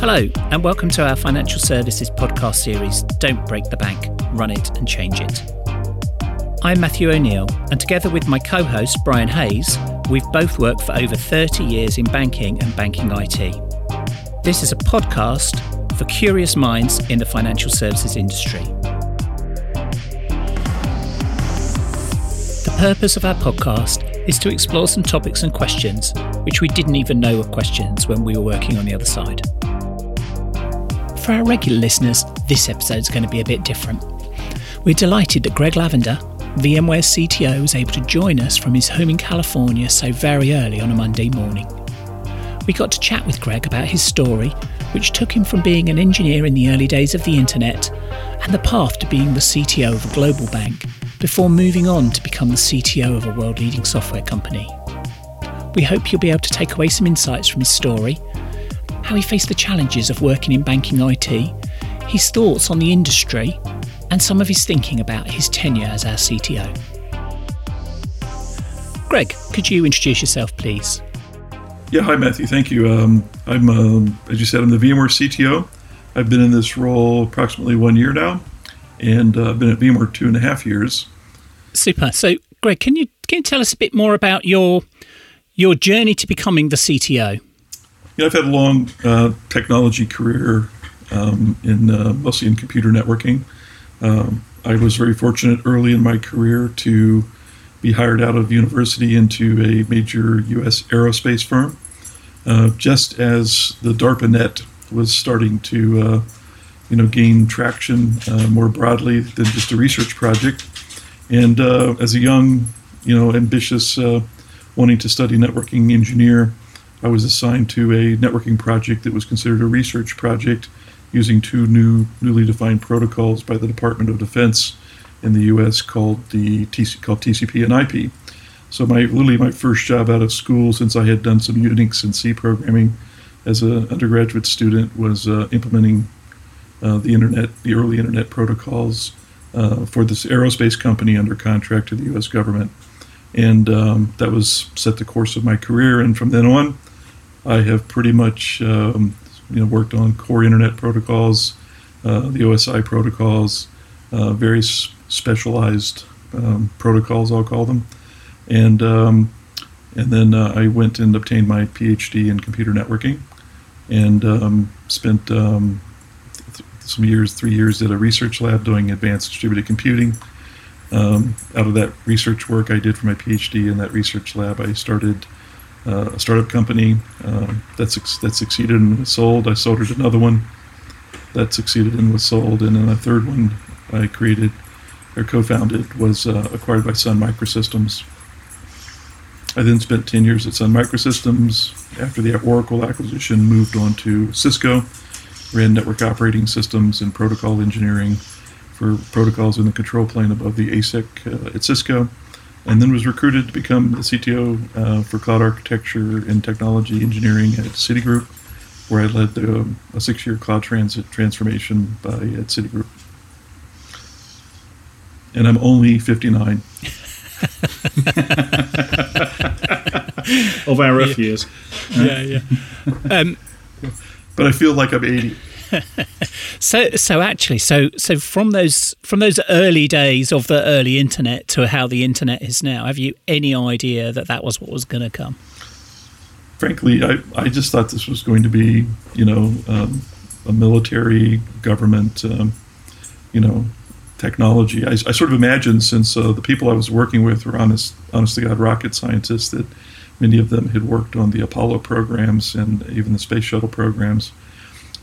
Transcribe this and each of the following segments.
Hello, and welcome to our financial services podcast series, Don't Break the Bank, Run It and Change It. I'm Matthew O'Neill, and together with my co host, Brian Hayes, we've both worked for over 30 years in banking and banking IT. This is a podcast for curious minds in the financial services industry. The purpose of our podcast is to explore some topics and questions which we didn't even know were questions when we were working on the other side. For our regular listeners, this episode is going to be a bit different. We're delighted that Greg Lavender, VMware's CTO, was able to join us from his home in California so very early on a Monday morning. We got to chat with Greg about his story, which took him from being an engineer in the early days of the internet and the path to being the CTO of a global bank before moving on to become the CTO of a world leading software company. We hope you'll be able to take away some insights from his story how he faced the challenges of working in banking IT, his thoughts on the industry, and some of his thinking about his tenure as our CTO. Greg, could you introduce yourself, please? Yeah, hi Matthew. Thank you. Um, I'm, um, as you said, I'm the VMware CTO. I've been in this role approximately one year now, and uh, I've been at VMware two and a half years. Super. So, Greg, can you can you tell us a bit more about your your journey to becoming the CTO? Yeah, I've had a long uh, technology career um, in uh, mostly in computer networking. Um, I was very fortunate early in my career to be hired out of university into a major U.S. aerospace firm, uh, just as the DARPANET was starting to, uh, you know, gain traction uh, more broadly than just a research project. And uh, as a young, you know, ambitious, wanting to study networking engineer, I was assigned to a networking project that was considered a research project using two new newly defined protocols by the Department of Defense in the U.S. called the TC, called TCP and IP. So my literally my first job out of school, since I had done some Unix and C programming as an undergraduate student, was uh, implementing uh, the internet, the early internet protocols uh, for this aerospace company under contract to the U.S. government, and um, that was set the course of my career. And from then on, I have pretty much um, you know worked on core internet protocols, uh, the OSI protocols, uh, various specialized um, protocols I'll call them, and um, and then uh, I went and obtained my PhD in computer networking, and um, spent um, th- some years, three years at a research lab doing advanced distributed computing. Um, out of that research work I did for my PhD in that research lab, I started uh, a startup company uh, that, that succeeded and was sold. I soldered another one that succeeded and was sold, and then a third one I created or co-founded was uh, acquired by Sun Microsystems. I then spent 10 years at Sun Microsystems. After the Oracle acquisition, moved on to Cisco, ran network operating systems and protocol engineering for protocols in the control plane above the ASIC uh, at Cisco and then was recruited to become the CTO uh, for cloud architecture and technology engineering at Citigroup, where I led the, um, a six-year cloud transit transformation by at Citigroup. And I'm only 59. of our rough yeah. years. Yeah, yeah. Um, but I feel like I'm 80. So so actually so so from those from those early days of the early internet to how the internet is now have you any idea that that was what was going to come? Frankly i i just thought this was going to be you know um, a military government um, you know technology. I, I, sort of imagined since uh, the people i was working with were honest honest to god rocket scientists that many of them had worked on the apollo programs and even the space shuttle programs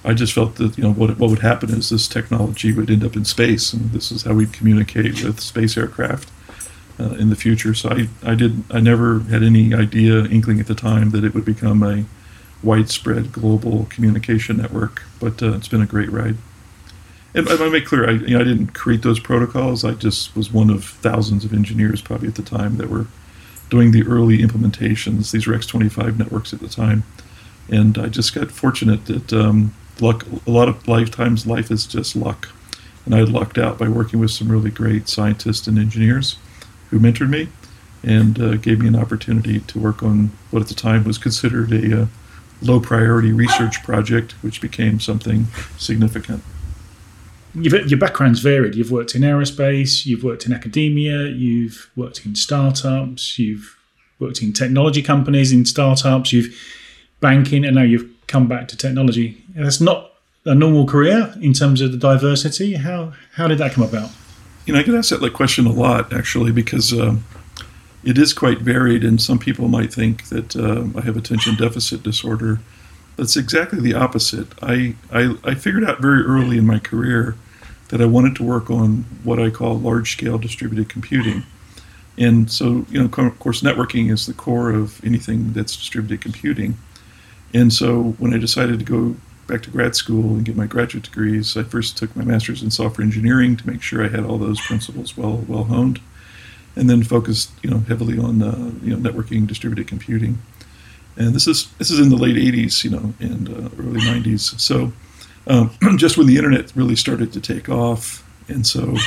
I just felt that you know what what would happen is this technology would end up in space, and this is how we'd communicate with space aircraft uh, in the future. So I I did I never had any idea inkling at the time that it would become a widespread global communication network. But uh, it's been a great ride. And I to make clear, I, you know, I didn't create those protocols. I just was one of thousands of engineers probably at the time that were doing the early implementations. These were X25 networks at the time. And I just got fortunate that um, luck. A lot of lifetimes, life is just luck, and I lucked out by working with some really great scientists and engineers who mentored me and uh, gave me an opportunity to work on what at the time was considered a uh, low priority research project, which became something significant. You've, your background's varied. You've worked in aerospace, you've worked in academia, you've worked in startups, you've worked in technology companies, in startups, you've banking, and now you've come back to technology. That's not a normal career in terms of the diversity. How how did that come about? You know, I get asked that question a lot actually because um, it is quite varied, and some people might think that uh, I have attention deficit disorder. That's exactly the opposite. I, I I figured out very early in my career that I wanted to work on what I call large scale distributed computing. And so, you know, of course, networking is the core of anything that's distributed computing. And so, when I decided to go back to grad school and get my graduate degrees, I first took my master's in software engineering to make sure I had all those principles well well honed, and then focused, you know, heavily on uh, you know networking, distributed computing. And this is this is in the late '80s, you know, and uh, early '90s. So, um, just when the internet really started to take off, and so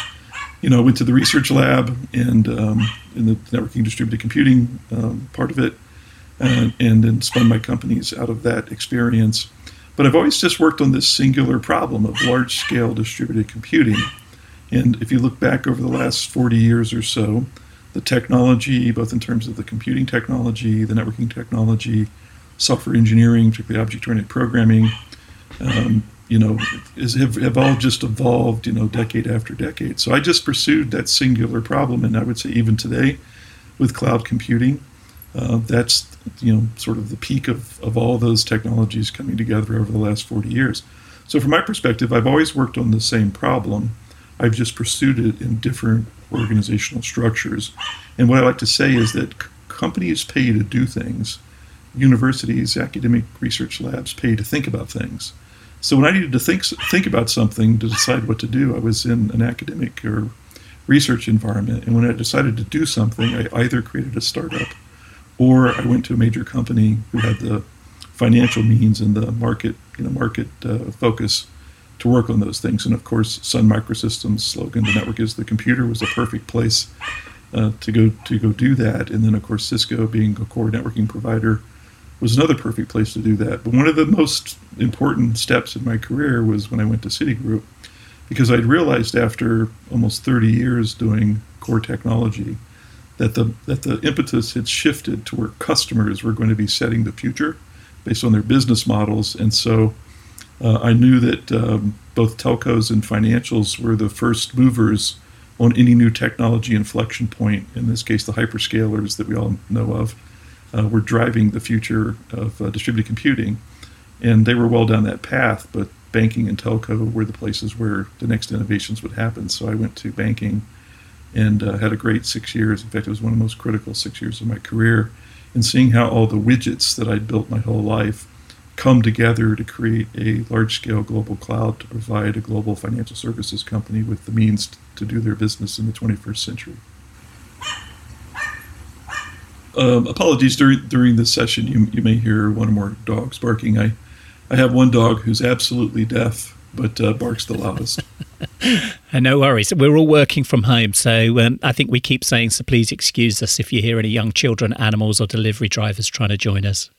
you know, went to the research lab and um, in the networking distributed computing um, part of it, and, and then spun my companies out of that experience. But I've always just worked on this singular problem of large scale distributed computing. And if you look back over the last 40 years or so, the technology, both in terms of the computing technology, the networking technology, software engineering, particularly object oriented programming, um, you know, is, have, have all just evolved, you know, decade after decade. So I just pursued that singular problem, and I would say even today, with cloud computing, uh, that's you know sort of the peak of, of all those technologies coming together over the last 40 years. So from my perspective, I've always worked on the same problem. I've just pursued it in different organizational structures. And what I like to say is that companies pay to do things. Universities, academic research labs pay to think about things. So when I needed to think think about something to decide what to do, I was in an academic or research environment, and when I decided to do something, I either created a startup or I went to a major company who had the financial means and the market you know market uh, focus to work on those things. And of course, Sun Microsystems slogan, "The network is the computer," was a perfect place uh, to go to go do that. And then of course, Cisco being a core networking provider was another perfect place to do that. But one of the most important steps in my career was when I went to Citigroup, because I'd realized after almost 30 years doing core technology that the that the impetus had shifted to where customers were going to be setting the future based on their business models, and so. Uh, I knew that um, both telcos and financials were the first movers on any new technology inflection point, in this case, the hyperscalers that we all know of uh, were driving the future of uh, distributed computing. And they were well down that path, but banking and telco were the places where the next innovations would happen. So I went to banking and uh, had a great six years. In fact, it was one of the most critical six years of my career. And seeing how all the widgets that I'd built my whole life come together to create a large scale global cloud to provide a global financial services company with the means to do their business in the 21st century. Um, apologies during during this session. You you may hear one or more dogs barking. I I have one dog who's absolutely deaf, but uh, barks the loudest. no worries. We're all working from home, so um, I think we keep saying so. Please excuse us if you hear any young children, animals, or delivery drivers trying to join us.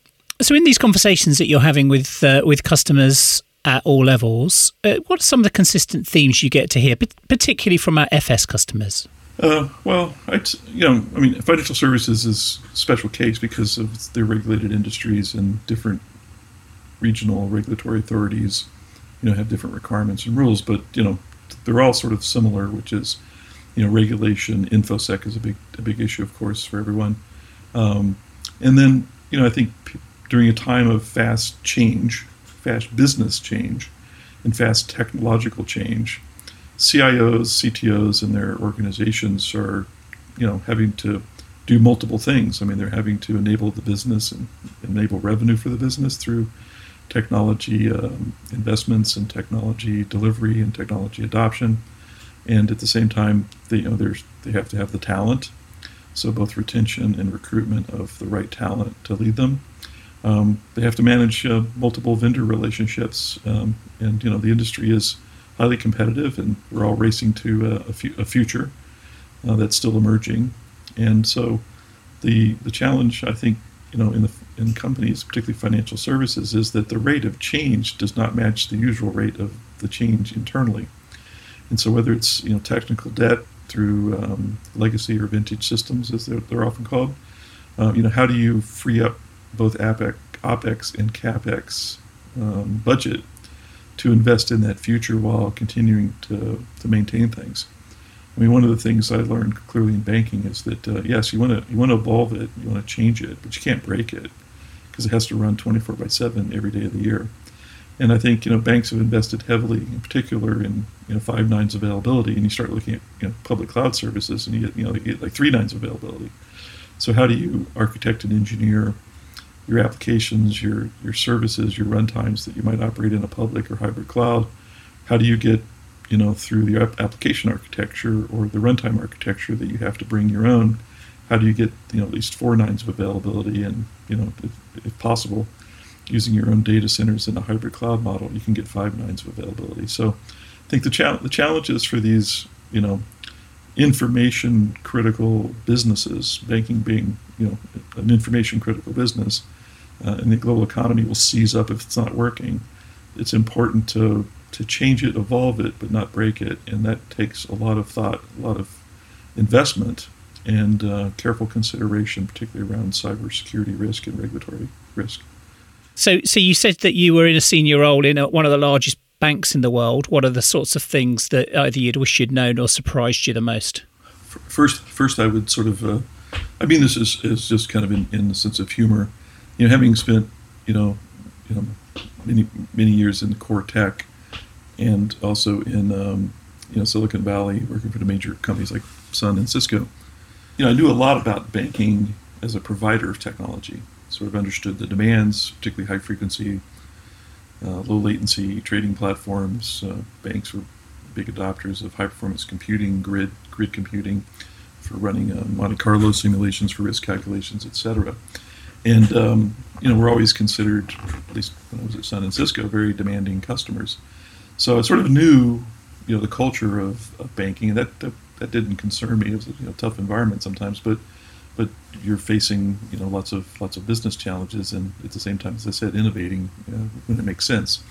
So, in these conversations that you're having with uh, with customers at all levels, uh, what are some of the consistent themes you get to hear, particularly from our FS customers? Uh, well, I, you know, I mean, financial services is a special case because of their regulated industries and different regional regulatory authorities, you know, have different requirements and rules. But you know, they're all sort of similar, which is, you know, regulation. InfoSec is a big a big issue, of course, for everyone. Um, and then, you know, I think during a time of fast change, fast business change, and fast technological change, CIOs, CTOs, and their organizations are, you know, having to do multiple things. I mean, they're having to enable the business and enable revenue for the business through technology um, investments and technology delivery and technology adoption. And at the same time, they, you know, there's, they have to have the talent. So both retention and recruitment of the right talent to lead them. Um, they have to manage uh, multiple vendor relationships, um, and you know the industry is highly competitive, and we're all racing to a, a, fu- a future uh, that's still emerging. And so, the the challenge I think you know, in the in companies, particularly financial services, is that the rate of change does not match the usual rate of the change internally. And so, whether it's you know technical debt through um, legacy or vintage systems, as they're, they're often called, uh, you know, how do you free up both OPEX, OPEX and CAPEX um, budget to invest in that future while continuing to, to maintain things? I mean, one of the things I learned clearly in banking is that uh, yes, you want to you want to evolve it, you want to change it, but you can't break it because it has to run 24 by 7 every day of the year. And I think you know banks have invested heavily, in particular, in you know five nines availability. And you start looking at you know public cloud services, and you get you know you get like three nines availability. So how do you architect and engineer your applications, your your services, your runtimes that you might operate in a public or hybrid cloud? How do you get you know, through the application architecture or the runtime architecture that you have to bring your own, how do you get, you know, at least four nines of availability and, you know, if, if possible, using your own data centers in a hybrid cloud model, you can get five nines of availability. So I think the, cha- the challenges for these, you know, information critical businesses, banking being, you know, an information critical business, uh, and the global economy will seize up if it's not working. It's important to to change it, evolve it, but not break it. And that takes a lot of thought, a lot of investment, and uh, careful consideration, particularly around cybersecurity risk and regulatory risk. So, so you said that you were in a senior role in a, one of the largest banks in the world. What are the sorts of things that either you'd wish you'd known or surprised you the most? First, first, I would sort of, uh, I mean, this is, is just kind of in, in the sense of humor. You know, having spent, you know, you know, many many years in core tech, and also in um, you know Silicon Valley, working for the major companies like Sun and Cisco. You know, I knew a lot about banking as a provider of technology. Sort of understood the demands, particularly high frequency, uh, low latency trading platforms. Uh, banks were big adopters of high performance computing, grid grid computing, for running uh, Monte Carlo simulations for risk calculations, etc. And um, you know, we're always considered, at least when I was at Sun and Cisco, very demanding customers. So I sort of knew, you know, the culture of, of banking, and that, that, that didn't concern me. It was a you know, tough environment sometimes, but but you're facing you know lots of lots of business challenges, and at the same time, as I said, innovating you know, when it makes sense.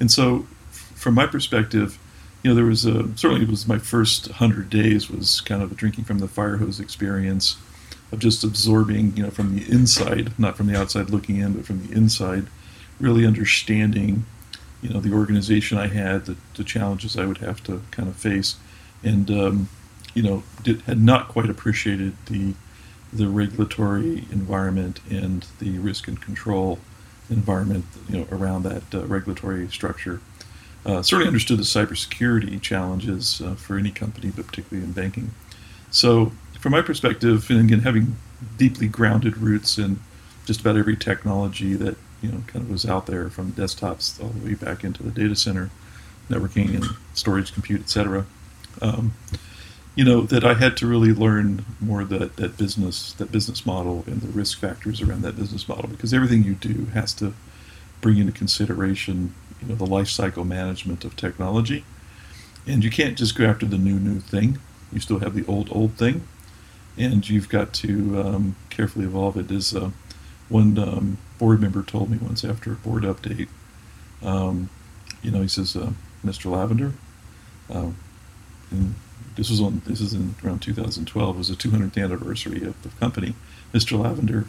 And so, from my perspective, you know, there was a certainly it was my first hundred days was kind of a drinking from the fire hose experience of just absorbing, you know, from the inside, not from the outside looking in, but from the inside, really understanding you know the organization I had, the, the challenges I would have to kind of face, and um, you know did, had not quite appreciated the the regulatory environment and the risk and control environment you know around that uh, regulatory structure. Uh, certainly understood the cybersecurity challenges uh, for any company, but particularly in banking. So, from my perspective, and again having deeply grounded roots in just about every technology that you know kind of was out there from desktops all the way back into the data center, networking and storage, compute, etc. Um, you know that I had to really learn more that that business that business model and the risk factors around that business model because everything you do has to bring into consideration you know the life cycle management of technology, and you can't just go after the new new thing. You still have the old old thing, and you've got to um, carefully evolve it. Is uh, one um, board member told me once after a board update, um, you know, he says, uh, Mr. Lavender, and this was on this is in around 2012. It was the 200th anniversary of the company. Mr. Lavender,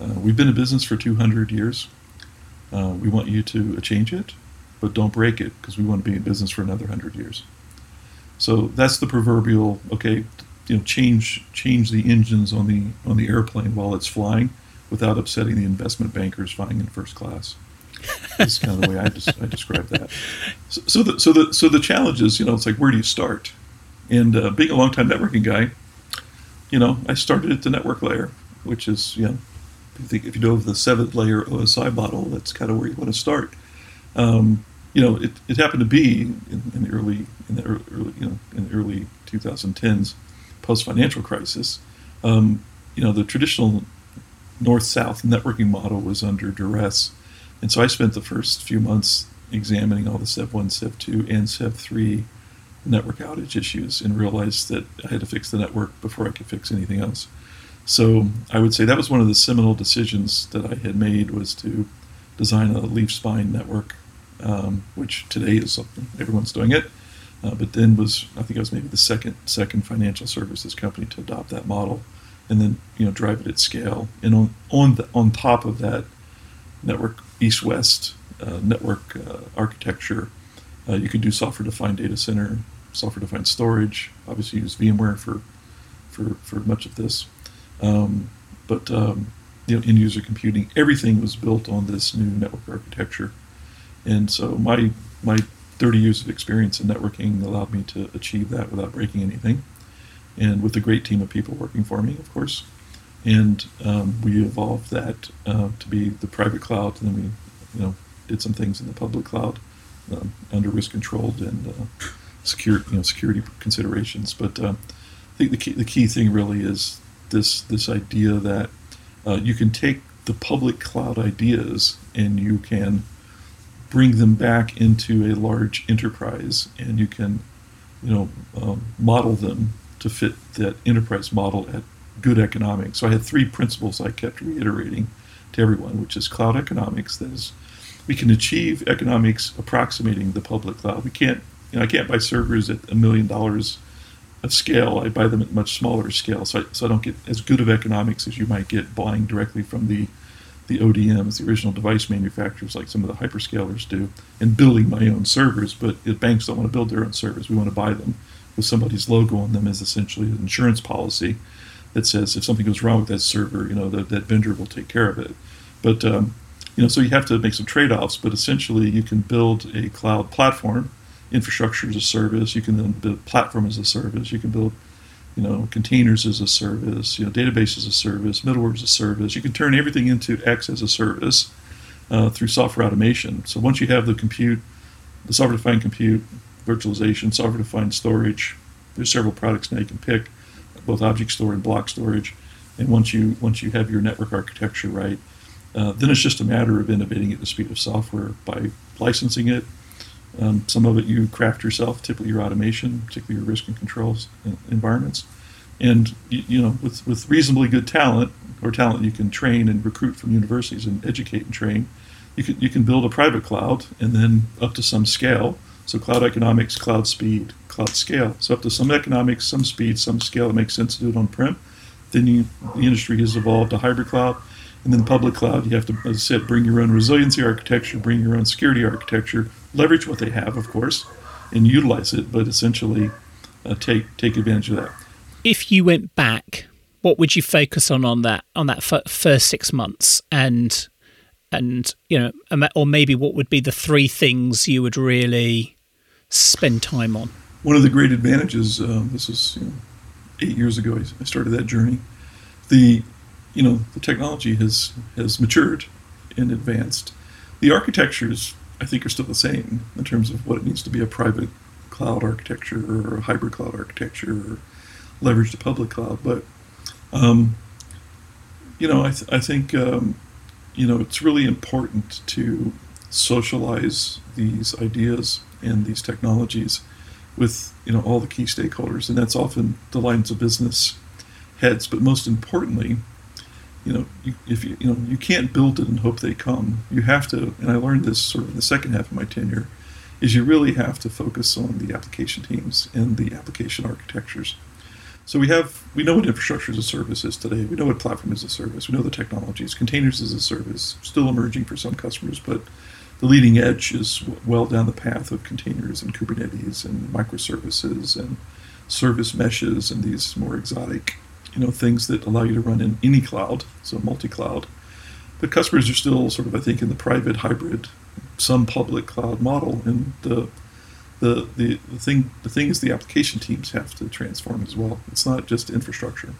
uh, we've been in business for 200 years. Uh, we want you to change it, but don't break it because we want to be in business for another 100 years. So that's the proverbial okay, you know, change change the engines on the on the airplane while it's flying without upsetting the investment bankers flying in first class. That's kind of the way I, des- I describe that. So, so, the so the so the challenge is, you know, it's like where do you start? And uh, being a long-time networking guy, you know, I started at the network layer, which is, you know, if you, know the seventh layer OSI model, that's kind of where you want to start. Um, you know, it, it happened to be in, in the early in the early you know in the early 2010s, post financial crisis. Um, you know, the traditional north-south networking model was under duress, and so I spent the first few months examining all the SEV 1, SEV 2, and SEV 3 network outage issues, and realized that I had to fix the network before I could fix anything else. So I would say that was one of the seminal decisions that I had made was to design a leaf spine network, um, which today is something everyone's doing it. Uh, but then was I think I was maybe the second second financial services company to adopt that model, and then you know drive it at scale. And on on the, on top of that, network east west uh, network uh, architecture, uh, you could do software defined data center, software defined storage. Obviously, use VMware for for for much of this, um, but um, you know end user computing. Everything was built on this new network architecture, and so my my 30 years of experience in networking allowed me to achieve that without breaking anything, and with a great team of people working for me, of course. And um, we evolved that uh, to be the private cloud, and then we, you know, did some things in the public cloud um, under risk controlled and uh, secure, you know, security considerations. But uh, I think the key, the key thing really is this this idea that uh, you can take the public cloud ideas and you can bring them back into a large enterprise and you can you know um, model them to fit that enterprise model at good economics. So i had three principles i kept reiterating to everyone which is cloud economics that is we can achieve economics approximating the public cloud. We can't you know i can't buy servers at a million dollars of scale. I buy them at much smaller scale. So I, so I don't get as good of economics as you might get buying directly from the the ODMs, the original device manufacturers, like some of the hyperscalers do, and building my own servers. But banks don't want to build their own servers; we want to buy them with somebody's logo on them is essentially an insurance policy that says if something goes wrong with that server, you know that that vendor will take care of it. But um, you know, so you have to make some trade-offs. But essentially, you can build a cloud platform, infrastructure as a service. You can then build platform as a service. You can build you know, containers as a service, you know, database as a service, middleware as a service. You can turn everything into X as a service uh, through software automation. So once you have the compute, the software-defined compute, virtualization, software-defined storage, there's several products now you can pick, both object store and block storage. And once you once you have your network architecture right, uh, then it's just a matter of innovating at the speed of software by licensing it, um, some of it you craft yourself, typically your automation, particularly your risk and controls environments. And you, you, know, with, with reasonably good talent or talent you can train and recruit from universities and educate and train, you can you can build a private cloud and then up to some scale. So cloud economics, cloud speed, cloud scale. So up to some economics, some speed, some scale, it makes sense to do it on prem. Then you, the industry has evolved to hybrid cloud. And then public cloud, you have to, as I said, bring your own resiliency architecture, bring your own security architecture, leverage what they have, of course, and utilize it, but essentially uh, take take advantage of that. If you went back, what would you focus on on that on that f- first six months, and and you know, or maybe what would be the three things you would really spend time on? One of the great advantages. Uh, this was you know, eight years ago. I started that journey. The you know the technology has has matured and advanced. The architectures I think are still the same in terms of what it needs to be a private cloud architecture or a hybrid cloud architecture or leverage the public cloud. But um, you know, I, th- I think um, you know it's really important to socialize these ideas and these technologies with you know all the key stakeholders, and that's often the lines of business heads. But most importantly, you know, you, if you you know you can't build it and hope they come. You have to, and I learned this sort of in the second half of my tenure, is you really have to focus on the application teams and the application architectures. So we have we know what infrastructure as a service is today. We know what platform as a service. We know the technologies. Containers as a service still emerging for some customers, but the leading edge is well down the path of containers and Kubernetes and microservices and service meshes and these more exotic you know things that allow you to run in any cloud, so multi-cloud. But customers are still sort of, I think, in the private hybrid, some public cloud model, and the the, the, the thing the thing is the application teams have to transform as well. It's not just infrastructure.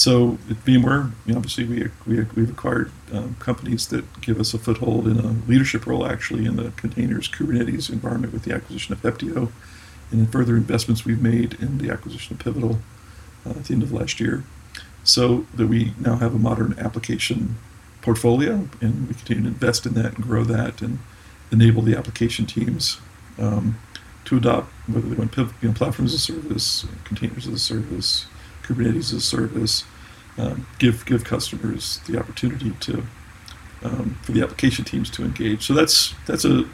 So at VMware, you know, obviously we, we we've acquired um, companies that give us a foothold in a leadership role actually in the containers Kubernetes environment with the acquisition of Heptio, and in further investments we've made in the acquisition of Pivotal uh, at the end of last year, so that we now have a modern application portfolio, and we continue to invest in that and grow that and enable the application teams um, to adopt whether they want you know, platforms as a service, containers as a service, Kubernetes as a service, um, give give customers the opportunity to um, for the application teams to engage. So that's that's a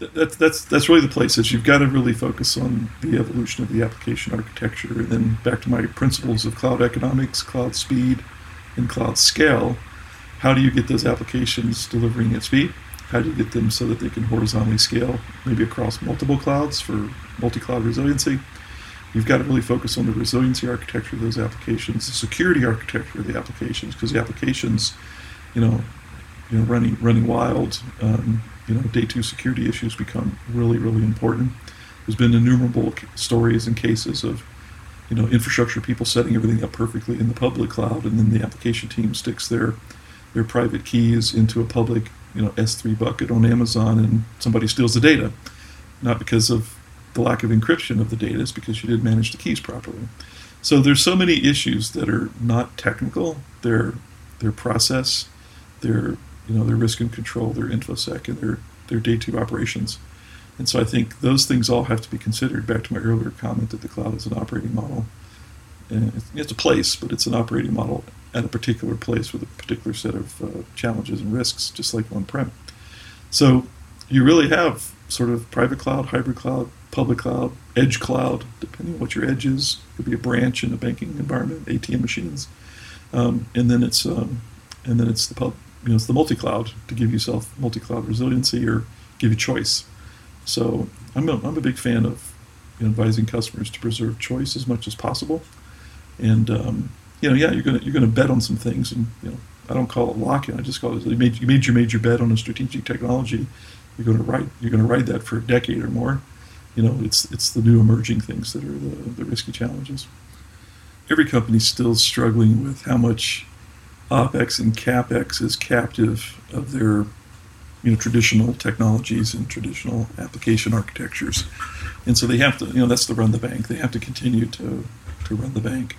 that, that's that's really the place is you've got to really focus on the evolution of the application architecture. And then back to my principles of cloud economics cloud speed and cloud scale how do you get those applications delivering at speed? How do you get them so that they can horizontally scale maybe across multiple clouds for multi-cloud resiliency you've got to really focus on the resiliency architecture of those applications the security architecture of the applications because the applications you know you know running running wild um, you know, day two security issues become really, really important. There's been innumerable stories and cases of, you know, infrastructure people setting everything up perfectly in the public cloud, and then the application team sticks their their private keys into a public, you know, S3 bucket on Amazon, and somebody steals the data, not because of the lack of encryption of the data, is because you didn't manage the keys properly. So there's so many issues that are not technical. They're they're process, they're you know, their risk and control, their infosec, and their, their day two operations. And so I think those things all have to be considered. Back to my earlier comment that the cloud is an operating model. And it's a place, but it's an operating model at a particular place with a particular set of uh, challenges and risks, just like on prem. So you really have sort of private cloud, hybrid cloud, public cloud, edge cloud, depending on what your edge is. It could be a branch in a banking environment, ATM machines, um, and then it's um, and then it's the pub, you know, it's the multi-cloud to give yourself multi-cloud resiliency or give you choice. So I'm a, I'm a big fan of you know, advising customers to preserve choice as much as possible. And um, you know, yeah, you're gonna you're gonna bet on some things, and you know, I don't call it lock-in. I just call it you made you made your major bet on a strategic technology. You're gonna ride you're gonna ride that for a decade or more. You know, it's it's the new emerging things that are the, the risky challenges. Every company's still struggling with how much OpEx and CapEx is captive of their you know traditional technologies and traditional application architectures, and so they have to you know that's to run the bank. They have to continue to to run the bank,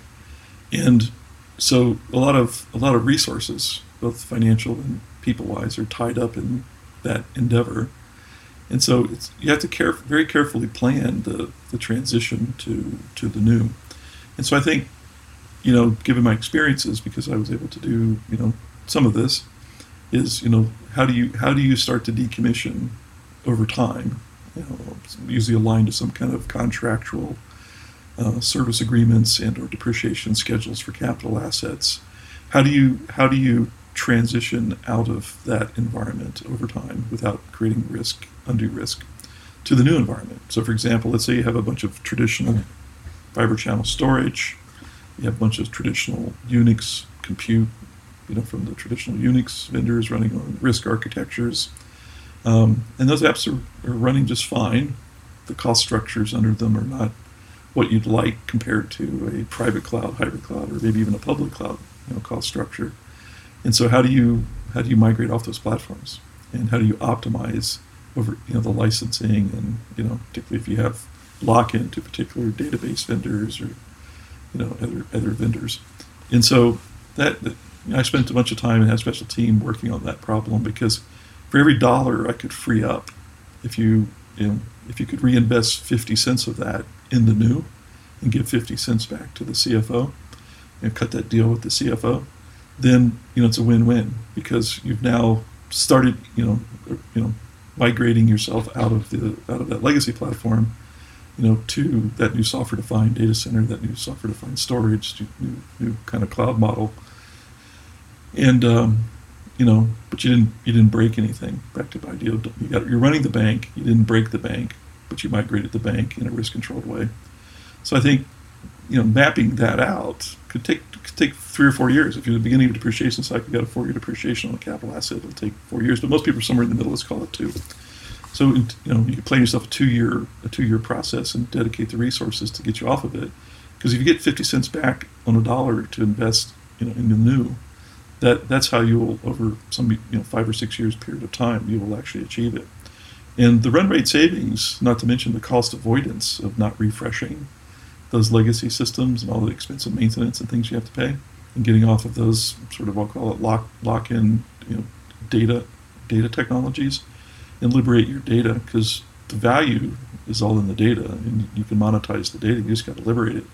and so a lot of a lot of resources, both financial and people wise, are tied up in that endeavor, and so you have to care very carefully plan the the transition to to the new, and so I think you know, given my experiences, because I was able to do, you know, some of this, is you know, how do you how do you start to decommission over time? You know, usually aligned to some kind of contractual uh, service agreements and or depreciation schedules for capital assets. How do you how do you transition out of that environment over time without creating risk, undue risk, to the new environment? So, for example, let's say you have a bunch of traditional fiber channel storage you have a bunch of traditional Unix compute, you know, from the traditional Unix vendors running on RISC architectures. Um, and those apps are, are running just fine. The cost structures under them are not what you'd like compared to a private cloud, hybrid cloud, or maybe even a public cloud you know, cost structure. And so, how do you how do you migrate off those platforms, and how do you optimize over you know the licensing, and you know particularly if you have lock-in to particular database vendors or you know other other vendors, and so that, that you know, I spent a bunch of time and had a special team working on that problem because for every dollar I could free up, if you you know if you could reinvest fifty cents of that in the new, and give fifty cents back to the CFO, and cut that deal with the CFO, then you know it's a win-win because you've now started you know you know migrating yourself out of the out of that legacy platform you know, to that new software-defined data center, that new software-defined storage, new, new kind of cloud model. And um, you know, but you didn't you didn't break anything. Back to the idea, you got you're running the bank. You didn't break the bank, but you migrated the bank in a risk-controlled way. So I think you know mapping that out could take could take three or four years. If you're the beginning of a depreciation cycle, you got a four-year depreciation on a capital asset. It'll take four years, but most people are somewhere in the middle. Let's call it two. So you know you can plan yourself a two year a two year process and dedicate the resources to get you off of it. Because if you get fifty cents back on a dollar to invest, you know, in the new, that that's how you will over some you know five or six years period of time you will actually achieve it. And the run rate savings, not to mention the cost avoidance of not refreshing those legacy systems and all the expensive maintenance and things you have to pay, and getting off of those sort of I'll call it lock lock in you know data data technologies and liberate your data because the value is all in the data and you can monetize the data. You just got to liberate it.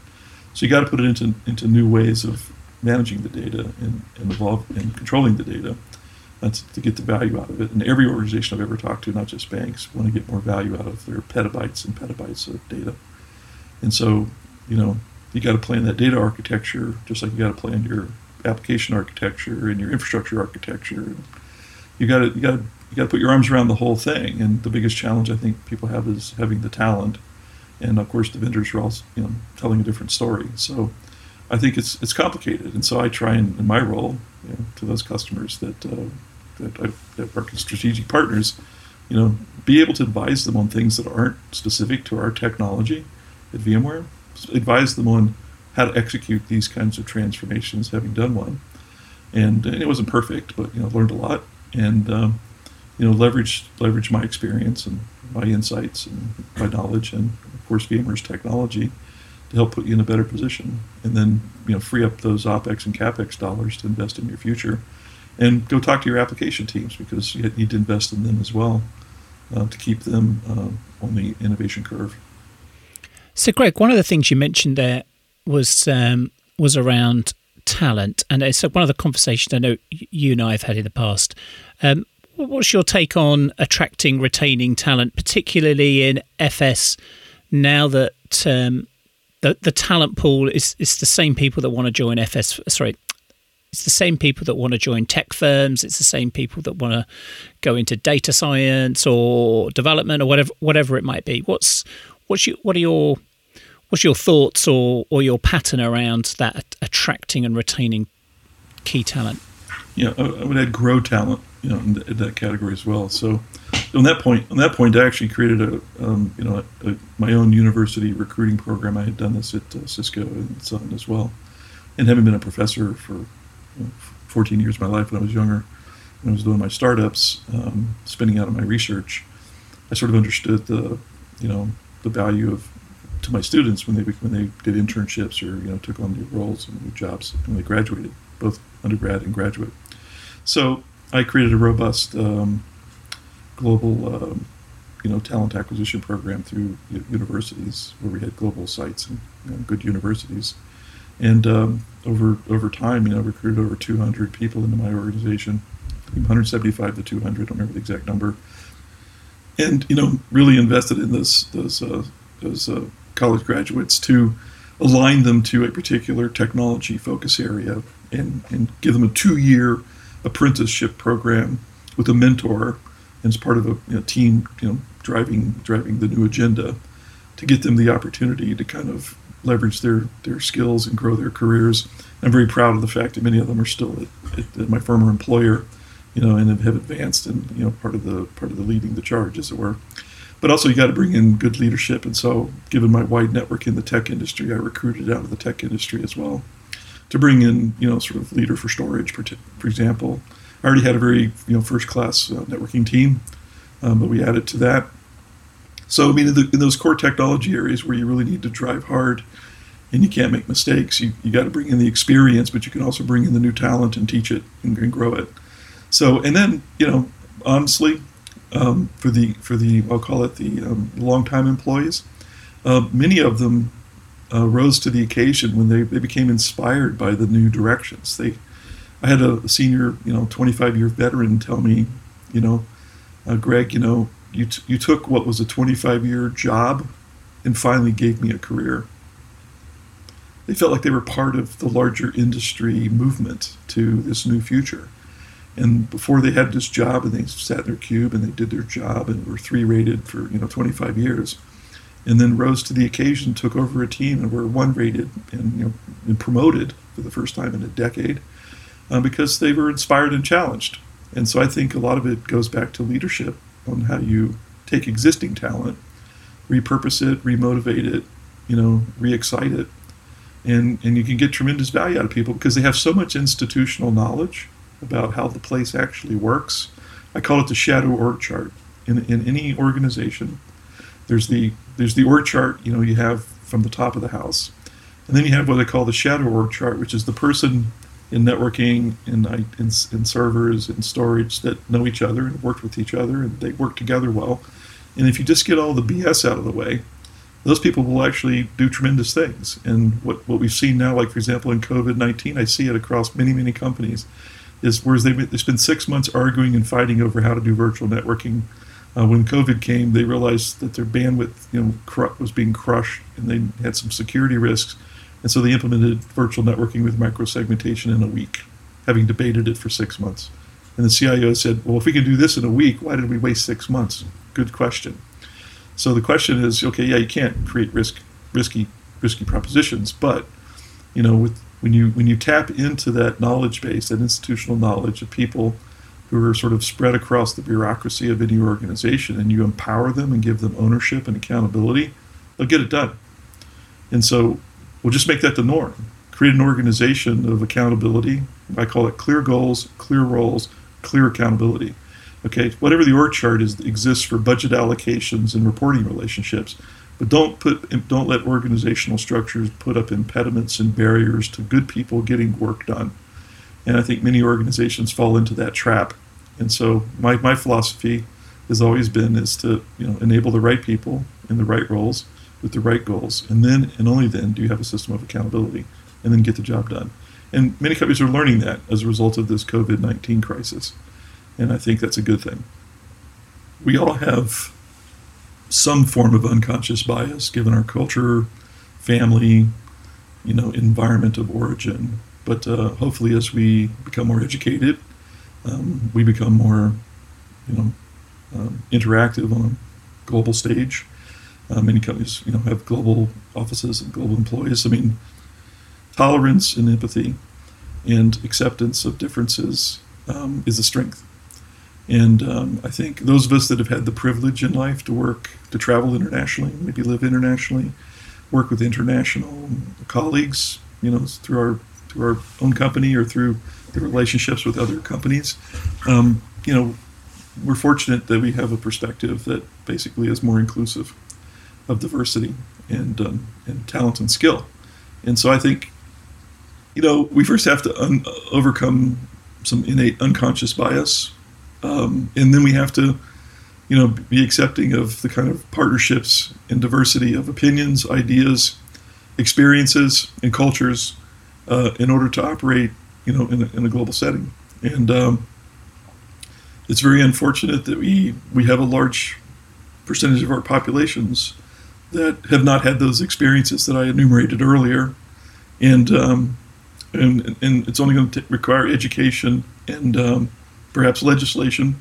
So you got to put it into into new ways of managing the data and, and evolve and controlling the data to, to, get the value out of it. And every organization I've ever talked to, not just banks, want to get more value out of their petabytes and petabytes of data. And so, you know, you got to plan that data architecture just like you got to plan your application architecture and your infrastructure architecture. You got to you got to you got to put your arms around the whole thing. And the biggest challenge I think people have is having the talent. And of course, the vendors are all you know telling a different story. So I think it's it's complicated. And so I try and in my role you know, to those customers that uh, that, I, that are strategic partners, you know, be able to advise them on things that aren't specific to our technology at VMware. Advise them on how to execute these kinds of transformations, having done one. And, and it wasn't perfect, but you know, learned a lot. And um, you know, leverage leverage my experience and my insights and my knowledge, and of course, VMware's technology to help put you in a better position, and then you know, free up those opex and capex dollars to invest in your future, and go talk to your application teams because you need to invest in them as well uh, to keep them uh, on the innovation curve. So, Greg, one of the things you mentioned there was um, was around talent, and it's one of the conversations I know you and I have had in the past. Um, What's your take on attracting, retaining talent, particularly in FS? Now that um, the the talent pool is is the same people that want to join FS. Sorry, it's the same people that want to join tech firms. It's the same people that want to go into data science or development or whatever whatever it might be. What's what's your, what are your what's your thoughts or or your pattern around that attracting and retaining key talent? Yeah, I would add grow talent you know, in, the, in, that category as well. So, on that point, on that point, I actually created a, um, you know, a, a, my own university recruiting program. I had done this at uh, Cisco and Sun as well, and having been a professor for you know, 14 years of my life when I was younger, when I was doing my startups, um, spending out of my research, I sort of understood the, you know, the value of to my students when they when they did internships or you know took on new roles and new jobs when they graduated, both undergrad and graduate. So I created a robust um, global, um, you know, talent acquisition program through universities where we had global sites and you know, good universities. And um, over over time, you know, recruited over 200 people into my organization, 175 to 200. I don't remember the exact number. And you know, really invested in those those uh, those uh, college graduates to align them to a particular technology focus area and, and give them a two year apprenticeship program with a mentor as part of a you know, team, you know, driving driving the new agenda to get them the opportunity to kind of leverage their their skills and grow their careers. I'm very proud of the fact that many of them are still at, at my former employer, you know, and have advanced and you know part of the part of the leading the charge, as it were. But also, you got to bring in good leadership, and so given my wide network in the tech industry, I recruited out of the tech industry as well to bring in, you know, sort of leader for storage, for, t- for example. I already had a very, you know, first class uh, networking team, um, but we added to that. So, I mean, in, the, in, those core technology areas where you really need to drive hard and you can't make mistakes, you, you got to bring in the experience, but you can also bring in the new talent and teach it and, and grow it. So, and then, you know, honestly, um, for the, for the, I'll call it the um, long time employees, uh, many of them uh, rose to the occasion when they, they became inspired by the new directions. They, I had a senior, you know, 25 year veteran tell me, you know, uh, Greg, you know, you, t- you took what was a 25 year job and finally gave me a career. They felt like they were part of the larger industry movement to this new future. And before they had this job and they sat in their cube and they did their job and were three rated for, you know, 25 years, and then rose to the occasion, took over a team, and were one rated and, you know, and promoted for the first time in a decade uh, because they were inspired and challenged. And so I think a lot of it goes back to leadership on how you take existing talent, repurpose it, remotivate it, you know, re-excite it, and and you can get tremendous value out of people because they have so much institutional knowledge about how the place actually works. I call it the shadow org chart. In, in any organization, there's the there's the org chart, you know, you have from the top of the house. And then you have what I call the shadow org chart, which is the person in networking, in, in, in servers, in storage that know each other and worked with each other and they work together well. And if you just get all the BS out of the way, those people will actually do tremendous things. And what, what we've seen now, like for example in COVID nineteen, I see it across many many companies, is whereas they they spend six months arguing and fighting over how to do virtual networking. Uh, when COVID came, they realized that their bandwidth, you know, was being crushed, and they had some security risks, and so they implemented virtual networking with microsegmentation in a week, having debated it for six months. And the CIO said, "Well, if we can do this in a week, why did we waste six months?" Good question. So the question is, okay, yeah, you can't create risk, risky, risky propositions, but you know, with when you when you tap into that knowledge base, that institutional knowledge of people who are sort of spread across the bureaucracy of any organization, and you empower them and give them ownership and accountability, they'll get it done. And so we'll just make that the norm. Create an organization of accountability. I call it clear goals, clear roles, clear accountability. Okay, whatever the org chart is exists for budget allocations and reporting relationships, but don't put don't let organizational structures put up impediments and barriers to good people getting work done. And I think many organizations fall into that trap. And so my, my philosophy has always been is to you know enable the right people in the right roles with the right goals, and then and only then do you have a system of accountability, and then get the job done. And many companies are learning that as a result of this COVID nineteen crisis, and I think that's a good thing. We all have some form of unconscious bias given our culture, family, you know, environment of origin. But uh, hopefully, as we become more educated, um, we become more, you know, um, interactive on a global stage. Uh, many companies, you know, have global offices and global employees. I mean, tolerance and empathy and acceptance of differences um, is a strength. And um, I think those of us that have had the privilege in life to work, to travel internationally, maybe live internationally, work with international colleagues, you know, through our through our own company or through the relationships with other companies, um, you know, we're fortunate that we have a perspective that basically is more inclusive of diversity and um, and talent and skill. And so I think, you know, we first have to un- overcome some innate unconscious bias um, and then we have to, you know, be accepting of the kind of partnerships and diversity of opinions, ideas, experiences, and cultures uh, in order to operate, you know, in a, in a global setting. And um, it's very unfortunate that we we have a large percentage of our populations that have not had those experiences that I enumerated earlier, and um, and and it's only going to require education and um, perhaps legislation,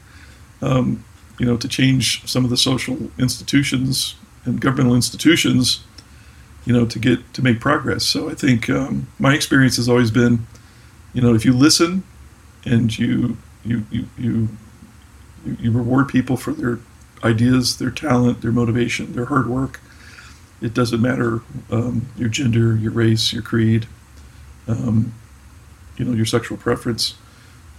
um, you know, to change some of the social institutions and governmental institutions, you know, to get to make progress. So I think um, my experience has always been, you know, if you listen and you you you you you reward people for their ideas, their talent, their motivation, their hard work. It doesn't matter um, your gender, your race, your creed, um, you know, your sexual preference.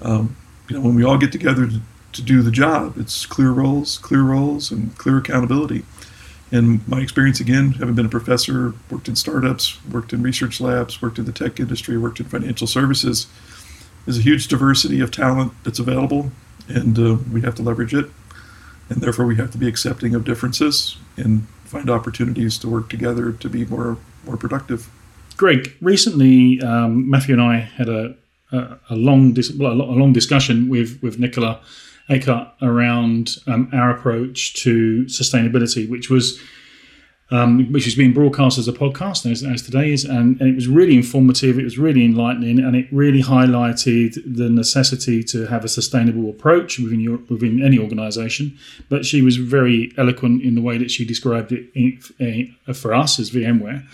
Um, you know, when we all get together to, to do the job, it's clear roles, clear roles, and clear accountability. And my experience, again, having been a professor, worked in startups, worked in research labs, worked in the tech industry, worked in financial services, is a huge diversity of talent that's available, and uh, we have to leverage it. And therefore, we have to be accepting of differences and find opportunities to work together to be more more productive. Greg, recently um, Matthew and I had a a, long dis- a long discussion with with Nicola Acutt around um, our approach to sustainability, which was um, which is being broadcast as a podcast as, as today is, and, and, it was really informative. It was really enlightening, and it really highlighted the necessity to have a sustainable approach within your, within any organisation. But she was very eloquent in the way that she described it in, in, for us as VMware.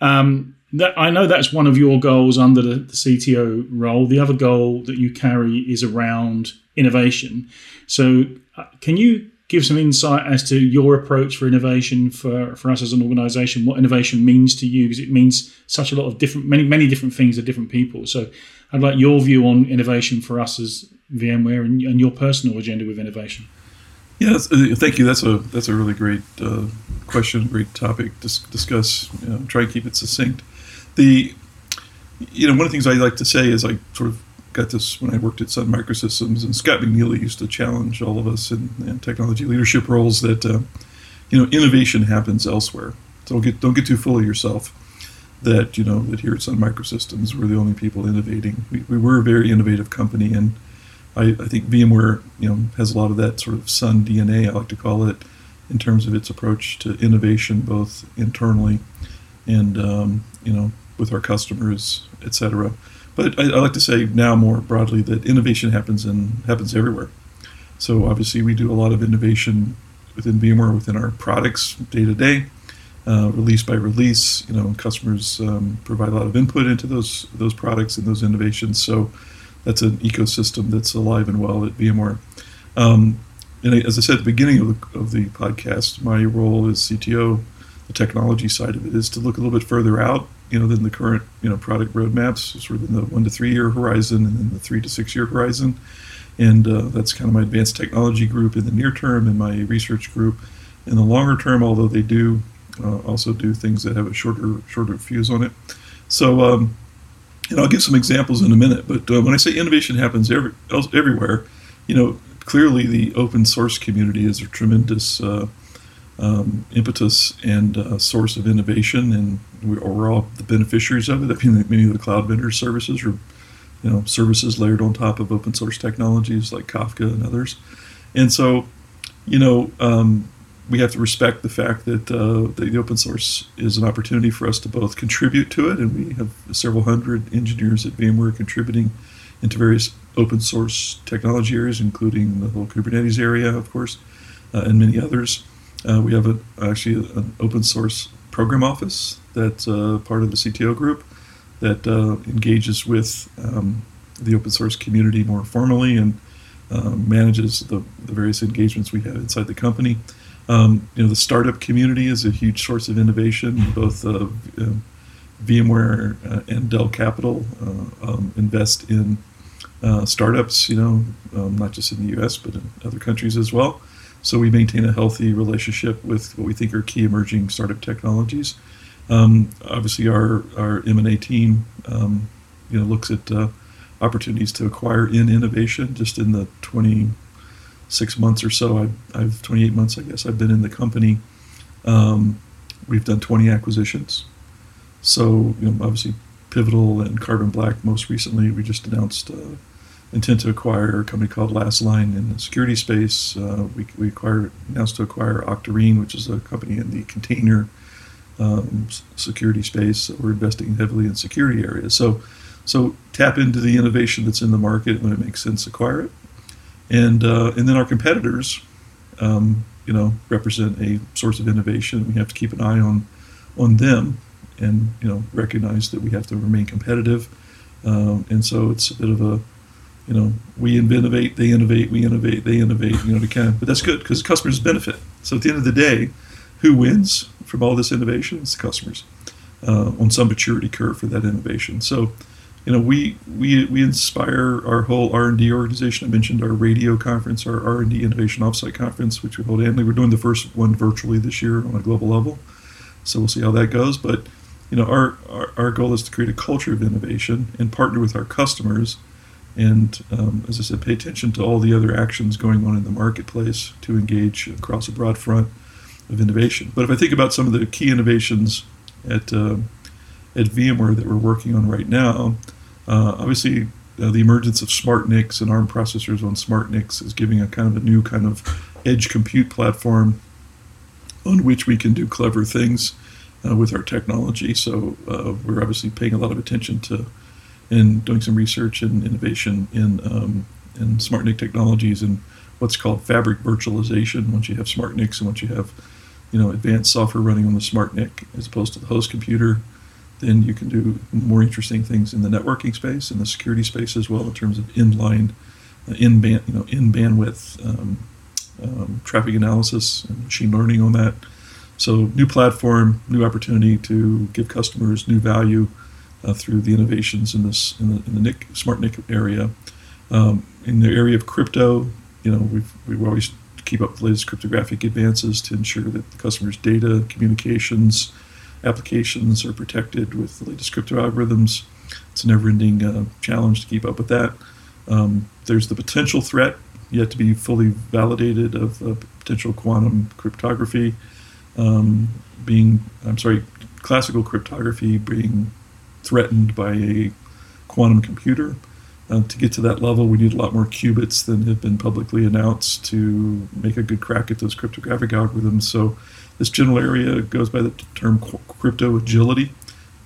Um, that I know that's one of your goals under the, the, CTO role. The other goal that you carry is around innovation. So, uh, can you give some insight as to your approach for innovation for, for us as an organization? What innovation means to you? Because it means such a lot of different, many many different things to different people. So, I'd like your view on innovation for us as VMware and, and your personal agenda with innovation. Yes, uh, thank you. That's a that's a really great uh, question, great topic to discuss. You know, try and keep it succinct the you know one of the things I like to say is I sort of got this when I worked at Sun Microsystems, and Scott McNealy used to challenge all of us in, in technology leadership roles that uh, you know innovation happens elsewhere, don't get don't get too full of yourself. That you know that here at Sun Microsystems we're the only people innovating. We, we were a very innovative company, and I, I think VMware you know has a lot of that sort of Sun DNA. I like to call it in terms of its approach to innovation, both internally and um, you know with our customers, etc. But I, I, like to say now more broadly that innovation happens and happens everywhere. So obviously we do a lot of innovation within VMware within our products day to day, uh, release by release. You know, customers um, provide a lot of input into those those products and those innovations. So that's an ecosystem that's alive and well at VMware. Um, and as I said at the beginning of the, of the podcast, my role as CTO, the technology side of it, is to look a little bit further out, you know, than the current, you know, product roadmaps, sort of in the one to three year horizon and then the three to six year horizon. And uh, that's kind of my advanced technology group in the near term and my research group in the longer term, although they do uh, also do things that have a shorter shorter fuse on it. So, um, and I'll give some examples in a minute. But uh, when I say innovation happens every, everywhere, you know, clearly the open source community is a tremendous uh, um, impetus and uh, source of innovation, and we, are all the beneficiaries of it. I mean, many of the cloud vendor services are, you know, services layered on top of open source technologies like Kafka and others. And so, you know, um, we have to respect the fact that uh, the open source is an opportunity for us to both contribute to it, and we have several hundred engineers at VMware contributing into various open source technology areas, including the whole Kubernetes area, of course, uh, and many others. Uh, we have a, actually an open source program office that's uh, part of the CTO group that uh, engages with um, the open source community more formally and um, manages the, the, various engagements we have inside the company. Um, you know, the startup community is a huge source of innovation. Both uh, VMware uh, and Dell Capital uh, um, invest in uh, startups, you know, um, not just in the U.S. but in other countries as well. So we maintain a healthy relationship with what we think are key emerging startup technologies. Um, obviously, our our M&A team, um, you know, looks at uh, opportunities to acquire in innovation. Just in the 26 months or so, I've, I've 28 months, I guess, I've been in the company. Um, we've done 20 acquisitions. So, you know, obviously Pivotal and Carbon Black. Most recently, we just announced uh, intent to acquire a company called Lastline in the security space. Uh, we we acquired announced to acquire Octarine, which is a company in the container um, security space. We're investing heavily in security areas. So so tap into the innovation that's in the market when it makes sense. Acquire it, and uh, and then our competitors, um, you know, represent a source of innovation. We have to keep an eye on on them and you know recognize that we have to remain competitive. Um, and so it's a bit of a you know we innovate, they innovate, we innovate, they innovate. You know kind of, but that's good because customers benefit. So at the end of the day, who wins from all this innovation? It's the customers uh, on some maturity curve for that innovation. So you know we we we inspire our whole r&d organization i mentioned our radio conference our r&d innovation offsite conference which we hold annually we're doing the first one virtually this year on a global level so we'll see how that goes but you know, our, our, our, goal is to create a culture of innovation and partner with our customers. And um, as I said, pay attention to all the other actions going on in the marketplace to engage across a broad front of innovation. But if I think about some of the key innovations at, uh, at VMware that we're working on right now, uh, obviously uh, the emergence of smart NICs and ARM processors on smart NICs is giving a kind of a new kind of edge compute platform on which we can do clever things uh, with our technology. So uh, we're obviously paying a lot of attention to and doing some research and innovation in um, in smart NIC technologies and what's called fabric virtualization. Once you have smart NICs and once you have you know advanced software running on the smart NIC as opposed to the host computer, then you can do more interesting things in the networking space and the security space as well in terms of inline, uh, in band, you know, in bandwidth um, um, traffic analysis and machine learning on that. So, new platform, new opportunity to give customers new value uh, through the innovations in this in the, in the NIC, smart NIC area. Um, in the area of crypto, you know, we've we always keep up with the latest cryptographic advances to ensure that the customer's data, communications, applications are protected with the latest crypto algorithms. It's a never-ending uh, challenge to keep up with that. Um, there's the potential threat yet to be fully validated of uh, potential quantum cryptography um, being, I'm sorry, classical cryptography being threatened by a quantum computer. Uh, to get to that level, we need a lot more qubits than have been publicly announced to make a good crack at those cryptographic algorithms. So, this general area goes by the term crypto agility.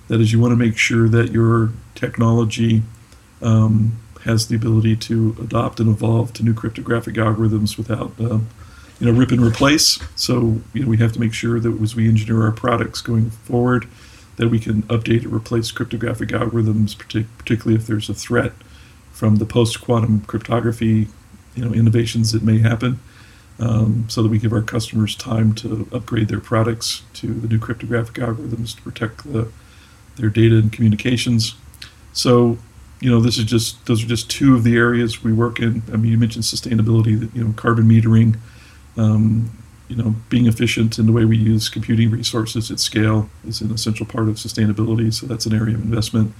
That is, you want to make sure that your technology um, has the ability to adopt and evolve to new cryptographic algorithms without, uh, you know, rip and replace. So, you know, we have to make sure that as we engineer our products going forward, that we can update or replace cryptographic algorithms, partic- particularly if there's a threat from the post-quantum cryptography, you know, innovations that may happen, um, so that we give our customers time to upgrade their products to the new cryptographic algorithms to protect the, their data and communications. So, you know, this is just those are just two of the areas we work in. I mean, you mentioned sustainability, you know, carbon metering, um, you know, being efficient in the way we use computing resources at scale is an essential part of sustainability. So that's an area of investment.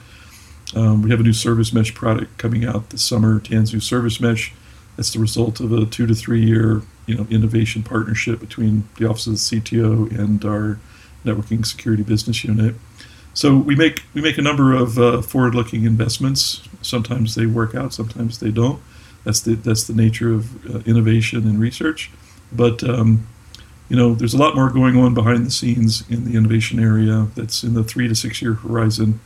Um, we have a new service mesh product coming out this summer, Tanzu Service Mesh. That's the result of a two to three year, you know, innovation partnership between the Office of the CTO and our networking security business unit. So we make we make a number of uh, forward-looking investments. Sometimes they work out, sometimes they don't. That's the that's the nature of uh, innovation and research. But um, you know, there's a lot more going on behind the scenes in the innovation area that's in the three to six year horizon,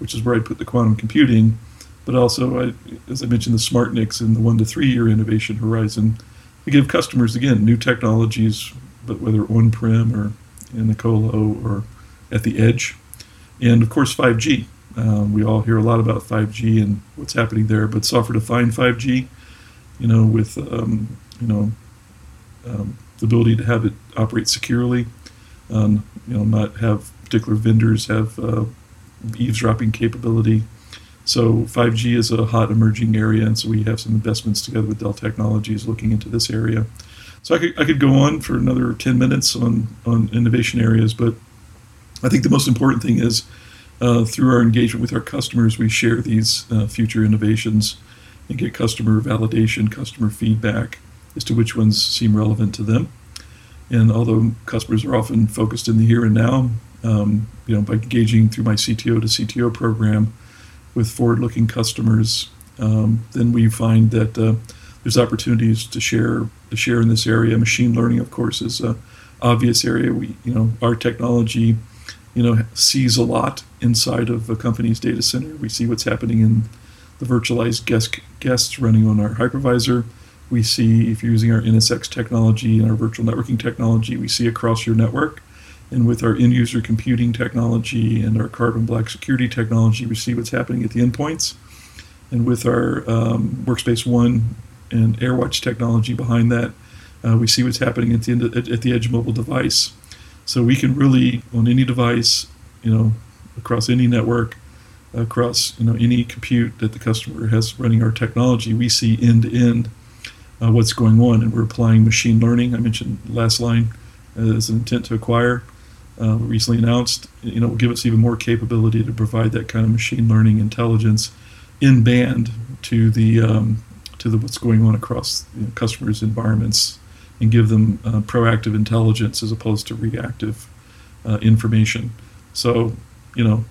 which is where I put the quantum computing. But also, I, as I mentioned, the smart NICs in the one to three year innovation horizon. We give customers, again, new technologies, but whether on prem or in the colo or at the edge. And of course, 5G. Um, we all hear a lot about 5G and what's happening there, but software defined 5G, you know, with, um, you know, um, the ability to have it operate securely, um, you know, not have particular vendors have uh, eavesdropping capability. So 5G is a hot emerging area, and so we have some investments together with Dell Technologies looking into this area. So I could, I could go on for another 10 minutes on, on innovation areas, but I think the most important thing is uh, through our engagement with our customers, we share these uh, future innovations and get customer validation, customer feedback, as to which ones seem relevant to them. And although customers are often focused in the here and now, um, you know, by engaging through my CTO to CTO program with forward-looking customers, um, then we find that uh, there's opportunities to share to share in this area. Machine learning, of course, is a obvious area. We, you know, our technology, you know, sees a lot inside of a company's data center. We see what's happening in the virtualized guest guests running on our hypervisor we see if you're using our NSX technology and our virtual networking technology, we see across your network. And with our end user computing technology and our carbon black security technology, we see what's happening at the endpoints. And with our um, Workspace ONE and AirWatch technology behind that, uh, we see what's happening at the, end at, at the edge mobile device. So we can really, on any device, you know, across any network, across you know any compute that the customer has running our technology, we see end to end uh, what's going on, and we're applying machine learning. I mentioned Lastline uh, as an intent to acquire. Uh, recently announced, you know, will give us even more capability to provide that kind of machine learning intelligence in band to the um, to the what's going on across you know, customers' environments, and give them uh, proactive intelligence as opposed to reactive uh, information. So, you know,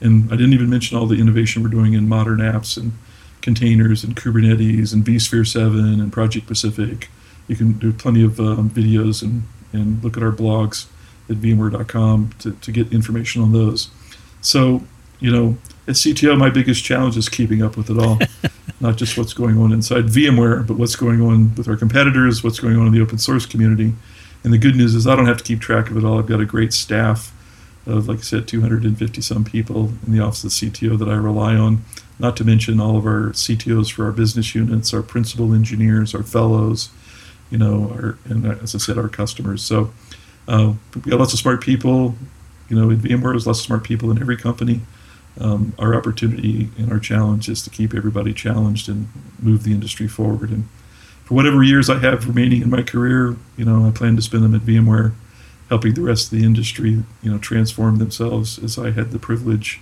and I didn't even mention all the innovation we're doing in modern apps and containers and Kubernetes and vSphere 7 and Project Pacific. You can do plenty of um, videos and, and look at our blogs at VMware.com to, to get information on those. So, you know, as CTO, my biggest challenge is keeping up with it all, not just what's going on inside VMware, but what's going on with our competitors, what's going on in the open source community. And the good news is I don't have to keep track of it all. I've got a great staff of, like I said, 250 some people in the office of CTO that I rely on not to mention all of our CTOs for our business units, our principal engineers, our fellows, you know, our, and as I said, our customers. So uh, we got lots of smart people. You know, in VMware, there's lots of smart people in every company. Um, our opportunity and our challenge is to keep everybody challenged and move the industry forward. And for whatever years I have remaining in my career, you know, I plan to spend them at VMware, helping the rest of the industry, you know, transform themselves as I had the privilege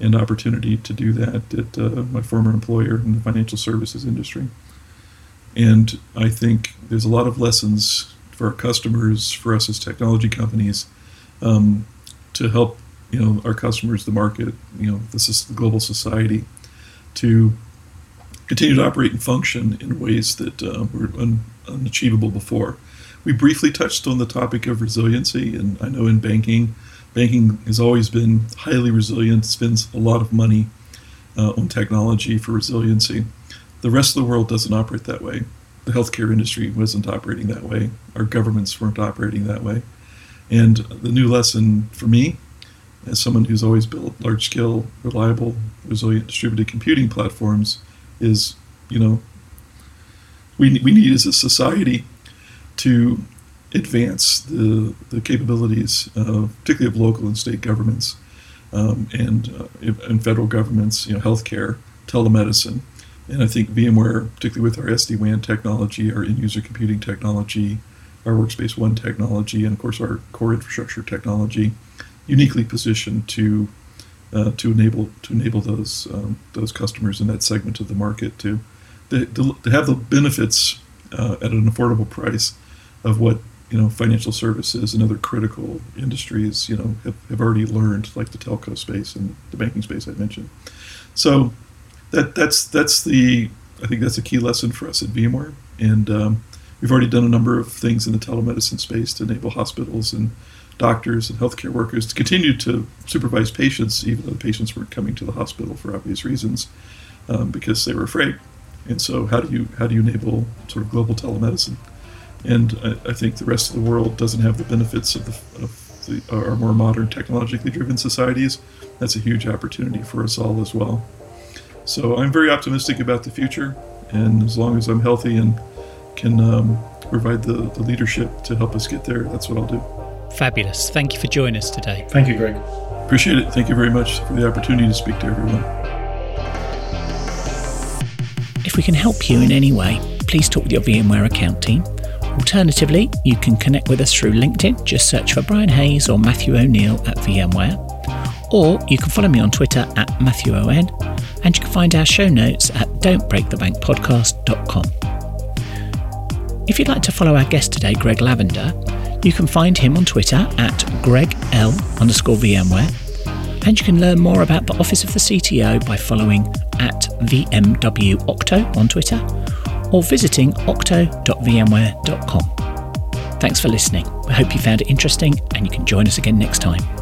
and opportunity to do that at uh, my former employer in the financial services industry. And I think there's a lot of lessons for our customers, for us as technology companies, um, to help you know our customers, the market, you know, this is the global society, to continue to operate and function in ways that uh, were un- unachievable before. We briefly touched on the topic of resiliency, and I know in banking, banking has always been highly resilient, spends a lot of money uh, on technology for resiliency. The rest of the world doesn't operate that way. The healthcare industry wasn't operating that way. Our governments weren't operating that way. And the new lesson for me, as someone who's always built large scale, reliable, resilient distributed computing platforms, is you know, we, we need as a society to advance the, the capabilities, uh, particularly of local and state governments um, and, uh, and federal governments, you know, healthcare, telemedicine. And I think VMware, particularly with our SD WAN technology, our end user computing technology, our Workspace ONE technology, and of course our core infrastructure technology, uniquely positioned to uh, to enable to enable those um, those customers in that segment of the market to to, to have the benefits uh, at an affordable price of what you know financial services and other critical industries you know have, have already learned like the telco space and the banking space I mentioned. So that that's that's the I think that's a key lesson for us at VMware. And um, we've already done a number of things in the telemedicine space to enable hospitals and doctors and healthcare workers to continue to supervise patients even though the patients weren't coming to the hospital for obvious reasons um, because they were afraid. And so how do you how do you enable sort of global telemedicine and I, I, think the rest of the world doesn't have the benefits of, the, of the, our more modern, technologically driven societies. That's a huge opportunity for us all as well. So I'm very optimistic about the future, and as long as I'm healthy and can um, provide the, the leadership to help us get there, that's what I'll do. Fabulous. Thank you for joining us today. Thank you, Greg. Appreciate it. Thank you very much for the opportunity to speak to everyone. If we can help you in any way, please talk with your VMware account team Alternatively, you can connect with us through LinkedIn, just search for Brian Hayes or Matthew O'Neill at VMware. Or you can follow me on Twitter at Matthew ON, and you can find our show notes at don'tbreakthebankpodcast.com. If you'd like to follow our guest today, Greg Lavender, you can find him on Twitter at GregL underscore VMware, and you can learn more about the Office of the CTO by following at VMW Octo on Twitter or visiting octo.vmware.com. Thanks for listening. We hope you found it interesting and you can join us again next time.